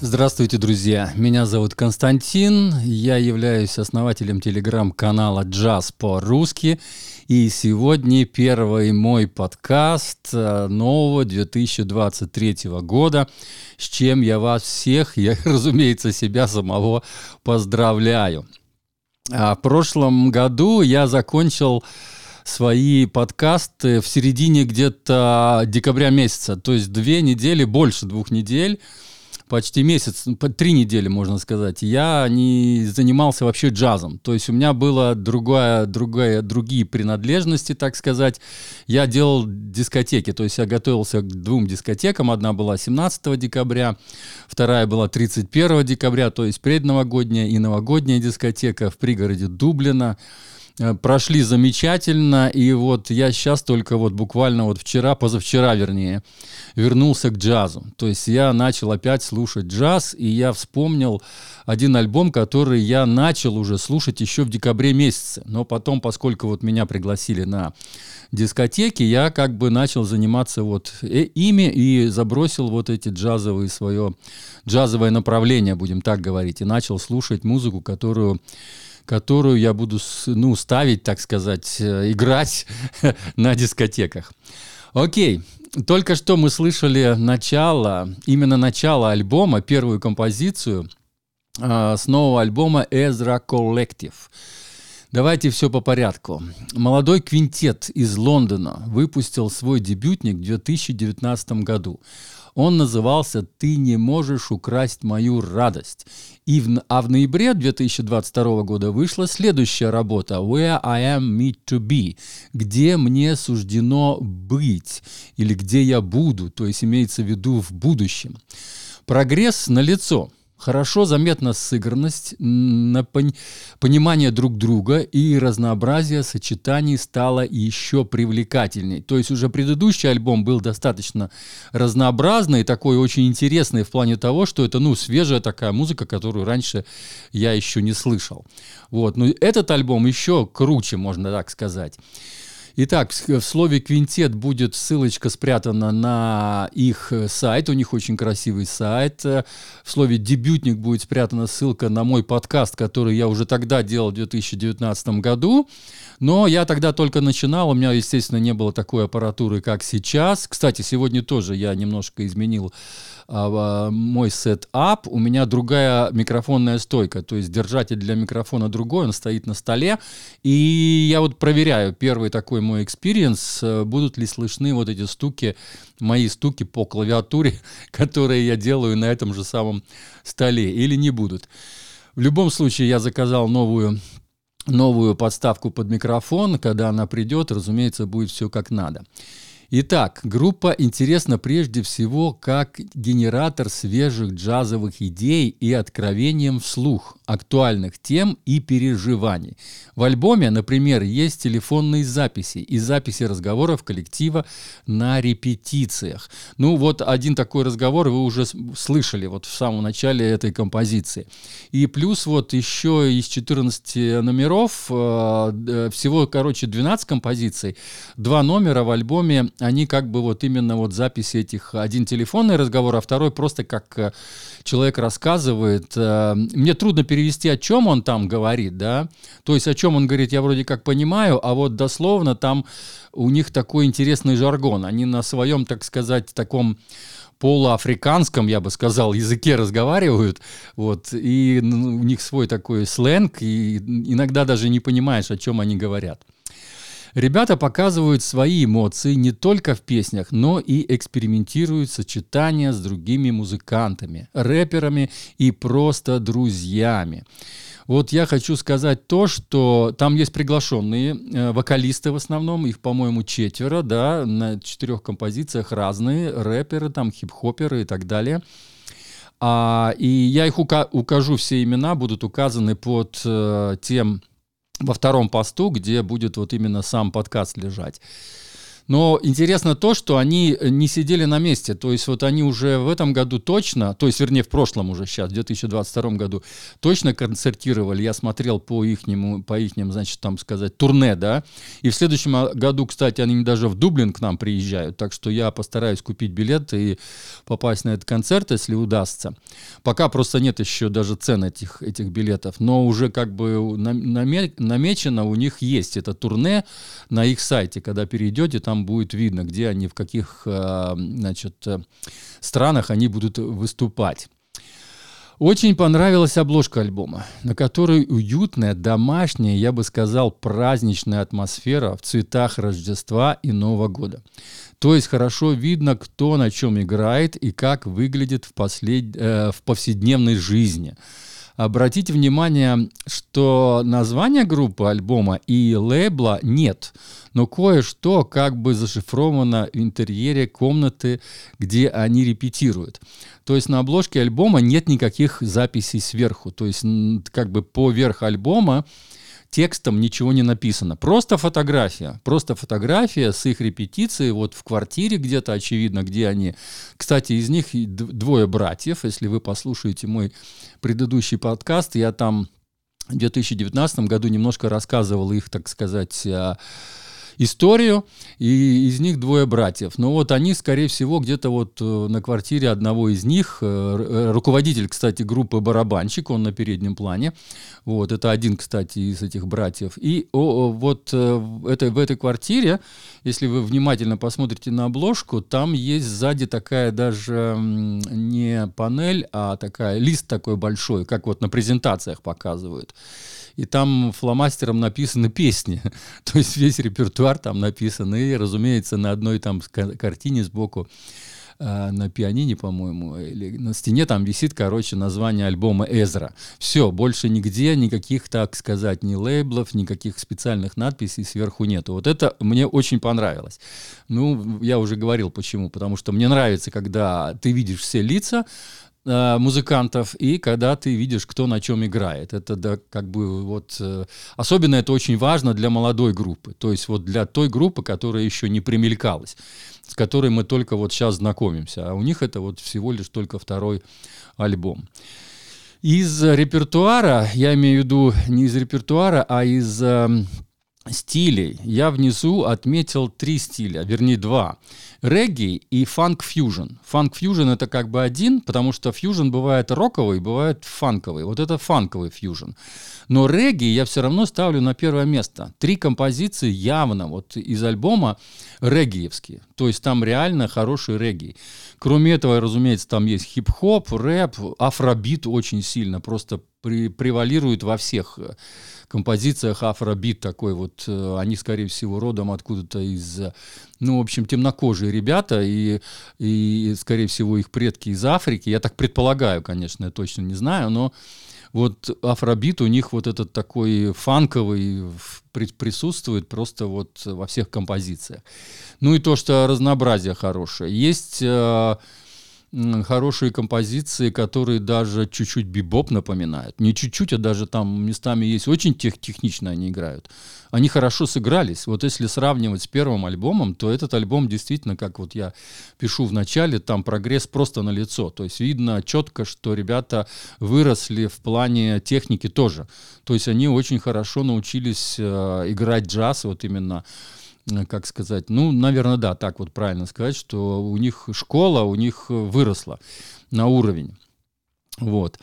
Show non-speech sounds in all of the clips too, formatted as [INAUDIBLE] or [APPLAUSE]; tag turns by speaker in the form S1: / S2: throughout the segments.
S1: Здравствуйте, друзья! Меня зовут Константин, я являюсь основателем телеграм-канала «Джаз по-русски», и сегодня первый мой подкаст э, нового 2023 года, с чем я вас всех, [LAUGHS] я, разумеется, себя самого поздравляю. А в прошлом году я закончил свои подкасты в середине где-то декабря месяца, то есть две недели, больше двух недель, почти месяц, ну, три недели, можно сказать, я не занимался вообще джазом. То есть у меня было другое, другое, другие принадлежности, так сказать. Я делал дискотеки, то есть я готовился к двум дискотекам. Одна была 17 декабря, вторая была 31 декабря, то есть предновогодняя и новогодняя дискотека в пригороде Дублина. Э, Прошли замечательно, и вот я сейчас только вот буквально вот вчера, позавчера вернее, вернулся к джазу. То есть я начал опять слушать джаз, и я вспомнил один альбом, который я начал уже слушать еще в декабре месяце. Но потом, поскольку вот меня пригласили на дискотеки, я как бы начал заниматься вот э- ими и забросил вот эти джазовые свое, джазовое направление, будем так говорить, и начал слушать музыку, которую которую я буду ну, ставить, так сказать, э, играть [LAUGHS] на дискотеках. Окей, только что мы слышали начало, именно начало альбома, первую композицию а, с нового альбома Ezra Collective. Давайте все по порядку. Молодой квинтет из Лондона выпустил свой дебютник в 2019 году. Он назывался «Ты не можешь украсть мою радость». И в, а в ноябре 2022 года вышла следующая работа «Where I am meant to be», где мне суждено быть, или где я буду, то есть имеется в виду в будущем. Прогресс налицо. Хорошо заметна сыгранность, понимание друг друга и разнообразие сочетаний стало еще привлекательней. То есть уже предыдущий альбом был достаточно разнообразный, такой очень интересный в плане того, что это ну свежая такая музыка, которую раньше я еще не слышал. Вот, но этот альбом еще круче, можно так сказать. Итак, в слове «квинтет» будет ссылочка спрятана на их э, сайт. У них очень красивый сайт. Э, В слове «дебютник» будет спрятана ссылка на мой подкаст, который я уже тогда делал в 2019 году. Но я тогда только начинал. У меня, естественно, не было такой аппаратуры, как сейчас. Кстати, сегодня тоже я немножко изменил мой сетап. У меня другая микрофонная стойка, то есть держатель для микрофона другой, он стоит на столе. И я вот проверяю, первый такой мой experience, э, будут ли слышны вот эти стуки, мои стуки по клавиатуре, [LAUGHS] которые я делаю на этом же самом столе, или не будут. В любом случае, я заказал новую новую подставку под микрофон. Когда она придет, разумеется, будет все как надо. Итак, группа интересна прежде всего как генератор свежих джазовых идей и откровением вслух, актуальных тем и переживаний. В альбоме, например, есть телефонные записи и записи разговоров коллектива на репетициях. Ну вот один такой разговор вы уже слышали вот в самом начале этой композиции. И плюс вот еще из 14 номеров, э, всего, короче, 12 композиций, два номера в альбоме, они как бы вот именно вот записи этих, один телефонный разговор, а второй просто как э, человек рассказывает. Э, мне трудно перевести, о чем он там говорит, да, то есть о чем он говорит, я вроде как понимаю, а вот дословно там у них такой интересный жаргон, они на своем, так сказать, таком полуафриканском, я бы сказал, языке разговаривают, вот, и ну, у них свой такой сленг, и иногда даже не понимаешь, о чем они говорят. Ребята показывают свои эмоции не только в песнях, но и экспериментируют сочетания с другими музыкантами, рэперами и просто друзьями. Вот я хочу сказать то, что там есть приглашенные э, вокалисты в основном, их, по-моему, четверо, да, на четырех композициях разные, рэперы, там, хип-хоперы и так далее. А, и я их ука- укажу, все имена будут указаны под э, тем во втором посту, где будет вот именно сам подкаст лежать. Но интересно то, что они не сидели на месте. То есть вот они уже в этом году точно, то есть вернее в прошлом уже сейчас, в 2022 году, точно концертировали. Я смотрел по ихнему, по ихним, значит, там сказать, турне, да. И в следующем году, кстати, они даже в Дублин к нам приезжают. Так что я постараюсь купить билет и попасть на этот концерт, если удастся. Пока просто нет еще даже цен этих, этих билетов. Но уже как бы намечено, у них есть это турне на их сайте. Когда перейдете, там будет видно, где они, в каких э, значит, э, странах они будут выступать. Очень понравилась обложка альбома, на которой уютная, домашняя, я бы сказал, праздничная атмосфера в цветах Рождества и Нового года. То есть хорошо видно, кто на чем играет и как выглядит в, послед... э, в повседневной жизни. Обратите внимание, что названия группы альбома и лейбла нет, но кое-что как бы зашифровано в интерьере комнаты, где они репетируют. То есть на обложке альбома нет никаких записей сверху, то есть как бы поверх альбома текстом ничего не написано. Просто фотография. Просто фотография с их репетицией вот в квартире где-то, очевидно, где они. Кстати, из них двое братьев. Если вы послушаете мой предыдущий подкаст, я там в 2019 году немножко рассказывал их, так сказать, историю, и из них двое братьев. Но вот они, скорее всего, где-то вот э, на квартире одного из них, э, э, руководитель, кстати, группы барабанщик, он на переднем плане, вот, это один, кстати, из этих братьев. И о, вот это, в этой квартире, если вы внимательно посмотрите на обложку, там есть сзади такая даже не панель, а такая лист такой большой, как вот на презентациях показывают и там фломастером написаны песни. [LAUGHS] То есть весь репертуар там написан. И, разумеется, на одной там картине сбоку э, на пианине, по-моему, или на стене там висит, короче, название альбома Эзра. Все, больше нигде никаких, так сказать, ни лейблов, никаких специальных надписей сверху нету. Вот это мне очень понравилось. Ну, я уже говорил почему. Потому что мне нравится, когда ты видишь все лица, музыкантов, и когда ты видишь, кто на чем играет. Это да, как бы вот... Э, особенно это очень важно для молодой группы. То есть вот для той группы, которая еще не примелькалась, с которой мы только вот сейчас знакомимся. А у них это вот всего лишь только второй альбом. Из репертуара, я имею в виду не из репертуара, а из э, стилей, я внизу отметил три стиля, вернее два регги и фанк-фьюжн. Фанк-фьюжн это как бы один, потому что фьюжн бывает роковый, бывает фанковый. Вот это фанковый фьюжн. Но регги я все равно ставлю на первое место. Три композиции явно вот из альбома реггиевские. То есть там реально хороший регги. Кроме этого, разумеется, там есть хип-хоп, рэп, афробит очень сильно, просто при, превалирует во всех композициях афробит такой вот, э, они, скорее всего, родом откуда-то из, ну, в общем, темнокожие ребята, и, и, скорее всего, их предки из Африки, я так предполагаю, конечно, я точно не знаю, но вот афробит у них вот этот такой фанковый присутствует просто вот во всех композициях. Ну и то, что разнообразие хорошее. Есть э, хорошие композиции, которые даже чуть-чуть бибоп напоминают. Не чуть-чуть, а даже там местами есть очень тех, технично они играют. Они хорошо сыгрались. Вот если сравнивать с первым альбомом, то этот альбом действительно, как вот я пишу в начале, там прогресс просто на лицо. То есть видно четко, что ребята выросли в плане техники тоже. То есть они очень хорошо научились э, играть джаз, вот именно как сказать, ну, наверное, да, так вот правильно сказать, что у них школа, у них выросла на уровень. Вот.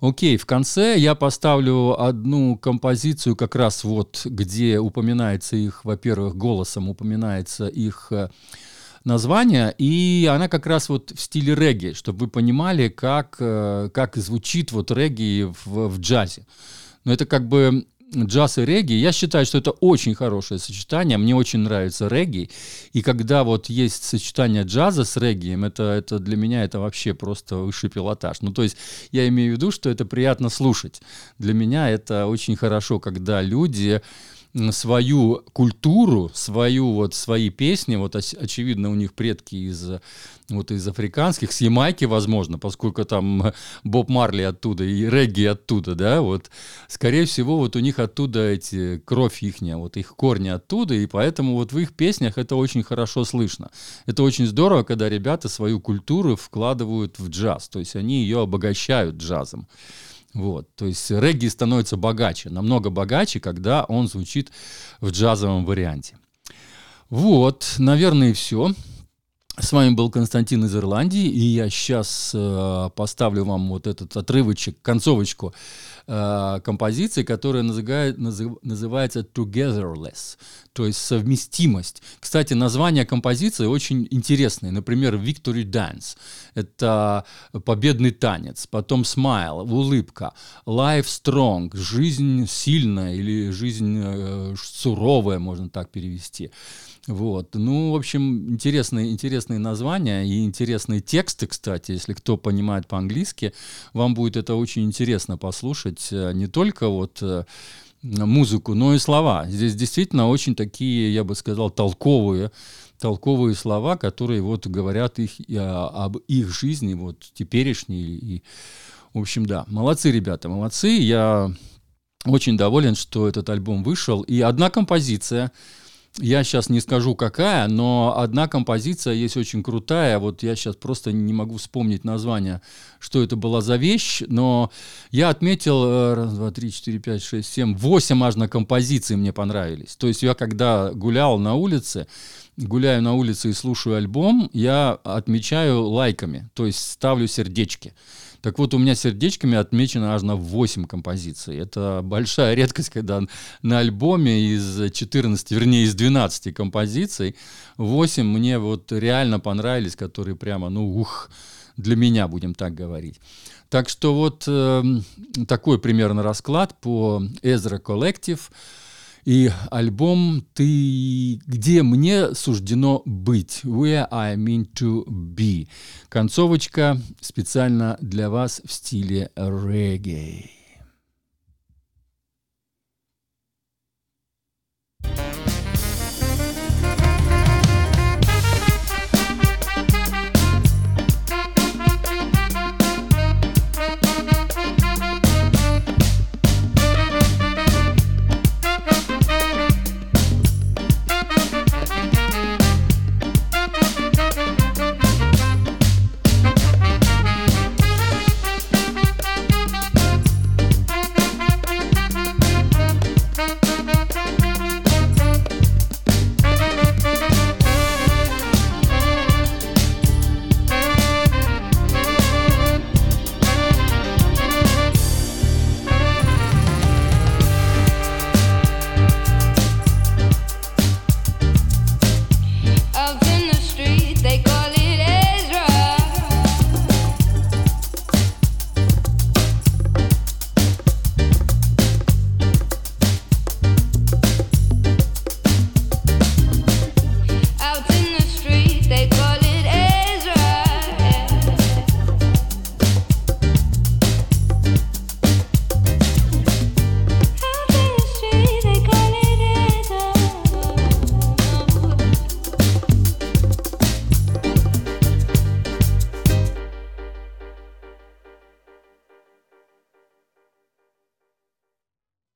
S1: Окей, в конце я поставлю одну композицию как раз вот, где упоминается их, во-первых, голосом упоминается их э, название, и она как раз вот в стиле регги, чтобы вы понимали, как, э, как звучит вот регги в, в джазе. Но это как бы джаз и регги, я считаю, что это очень хорошее сочетание. Мне очень нравится регги. И когда вот есть сочетание джаза с регги, это, это для меня это вообще просто высший пилотаж. Ну, то есть я имею в виду, что это приятно слушать. Для меня это очень хорошо, когда люди свою культуру, свою вот свои песни, вот очевидно у них предки из вот из африканских, с Ямайки, возможно, поскольку там Боб Марли оттуда и регги оттуда, да, вот, скорее всего, вот у них оттуда эти, кровь ихняя, вот их корни оттуда, и поэтому вот в их песнях это очень хорошо слышно. Это очень здорово, когда ребята свою культуру вкладывают в джаз, то есть они ее обогащают джазом. Вот, то есть регги становится богаче, намного богаче, когда он звучит в джазовом варианте. Вот, наверное, и все. С вами был Константин из Ирландии, и я сейчас э, поставлю вам вот этот отрывочек, концовочку э, композиции, которая называет, назыв, называется Togetherness, то есть совместимость. Кстати, название композиции очень интересное. Например, Victory Dance — это победный танец, потом Smile — улыбка, Life Strong — жизнь сильная или жизнь э, суровая, можно так перевести. Вот. Ну, в общем, интересные, интересные названия и интересные тексты, кстати, если кто понимает по-английски, вам будет это очень интересно послушать. Э, не только вот э, музыку, но и слова. Здесь действительно очень такие, я бы сказал, толковые, толковые слова, которые вот говорят их, об их жизни, вот теперешней. И, в общем, да, молодцы ребята, молодцы. Я очень доволен, что этот альбом вышел. И одна композиция — я сейчас не скажу какая, но одна композиция есть очень крутая. Вот я сейчас просто не могу вспомнить название, что это была за вещь, но я отметил э, раз, два, три, четыре, пять, шесть, семь, восемь аж на композиции мне понравились. То есть я когда гулял на улице, гуляю на улице и слушаю альбом, я отмечаю лайками, то есть ставлю сердечки. Так вот, у меня сердечками отмечено аж на 8 композиций. Это большая редкость, когда на альбоме из 14, вернее, из 12 композиций 8 мне вот реально понравились, которые прямо, ну, ух, для меня, будем так говорить. Так что вот э, такой примерно расклад по Ezra Collective. И альбом «Ты где мне суждено быть» «Where I mean to be». Концовочка специально для вас в стиле регgae.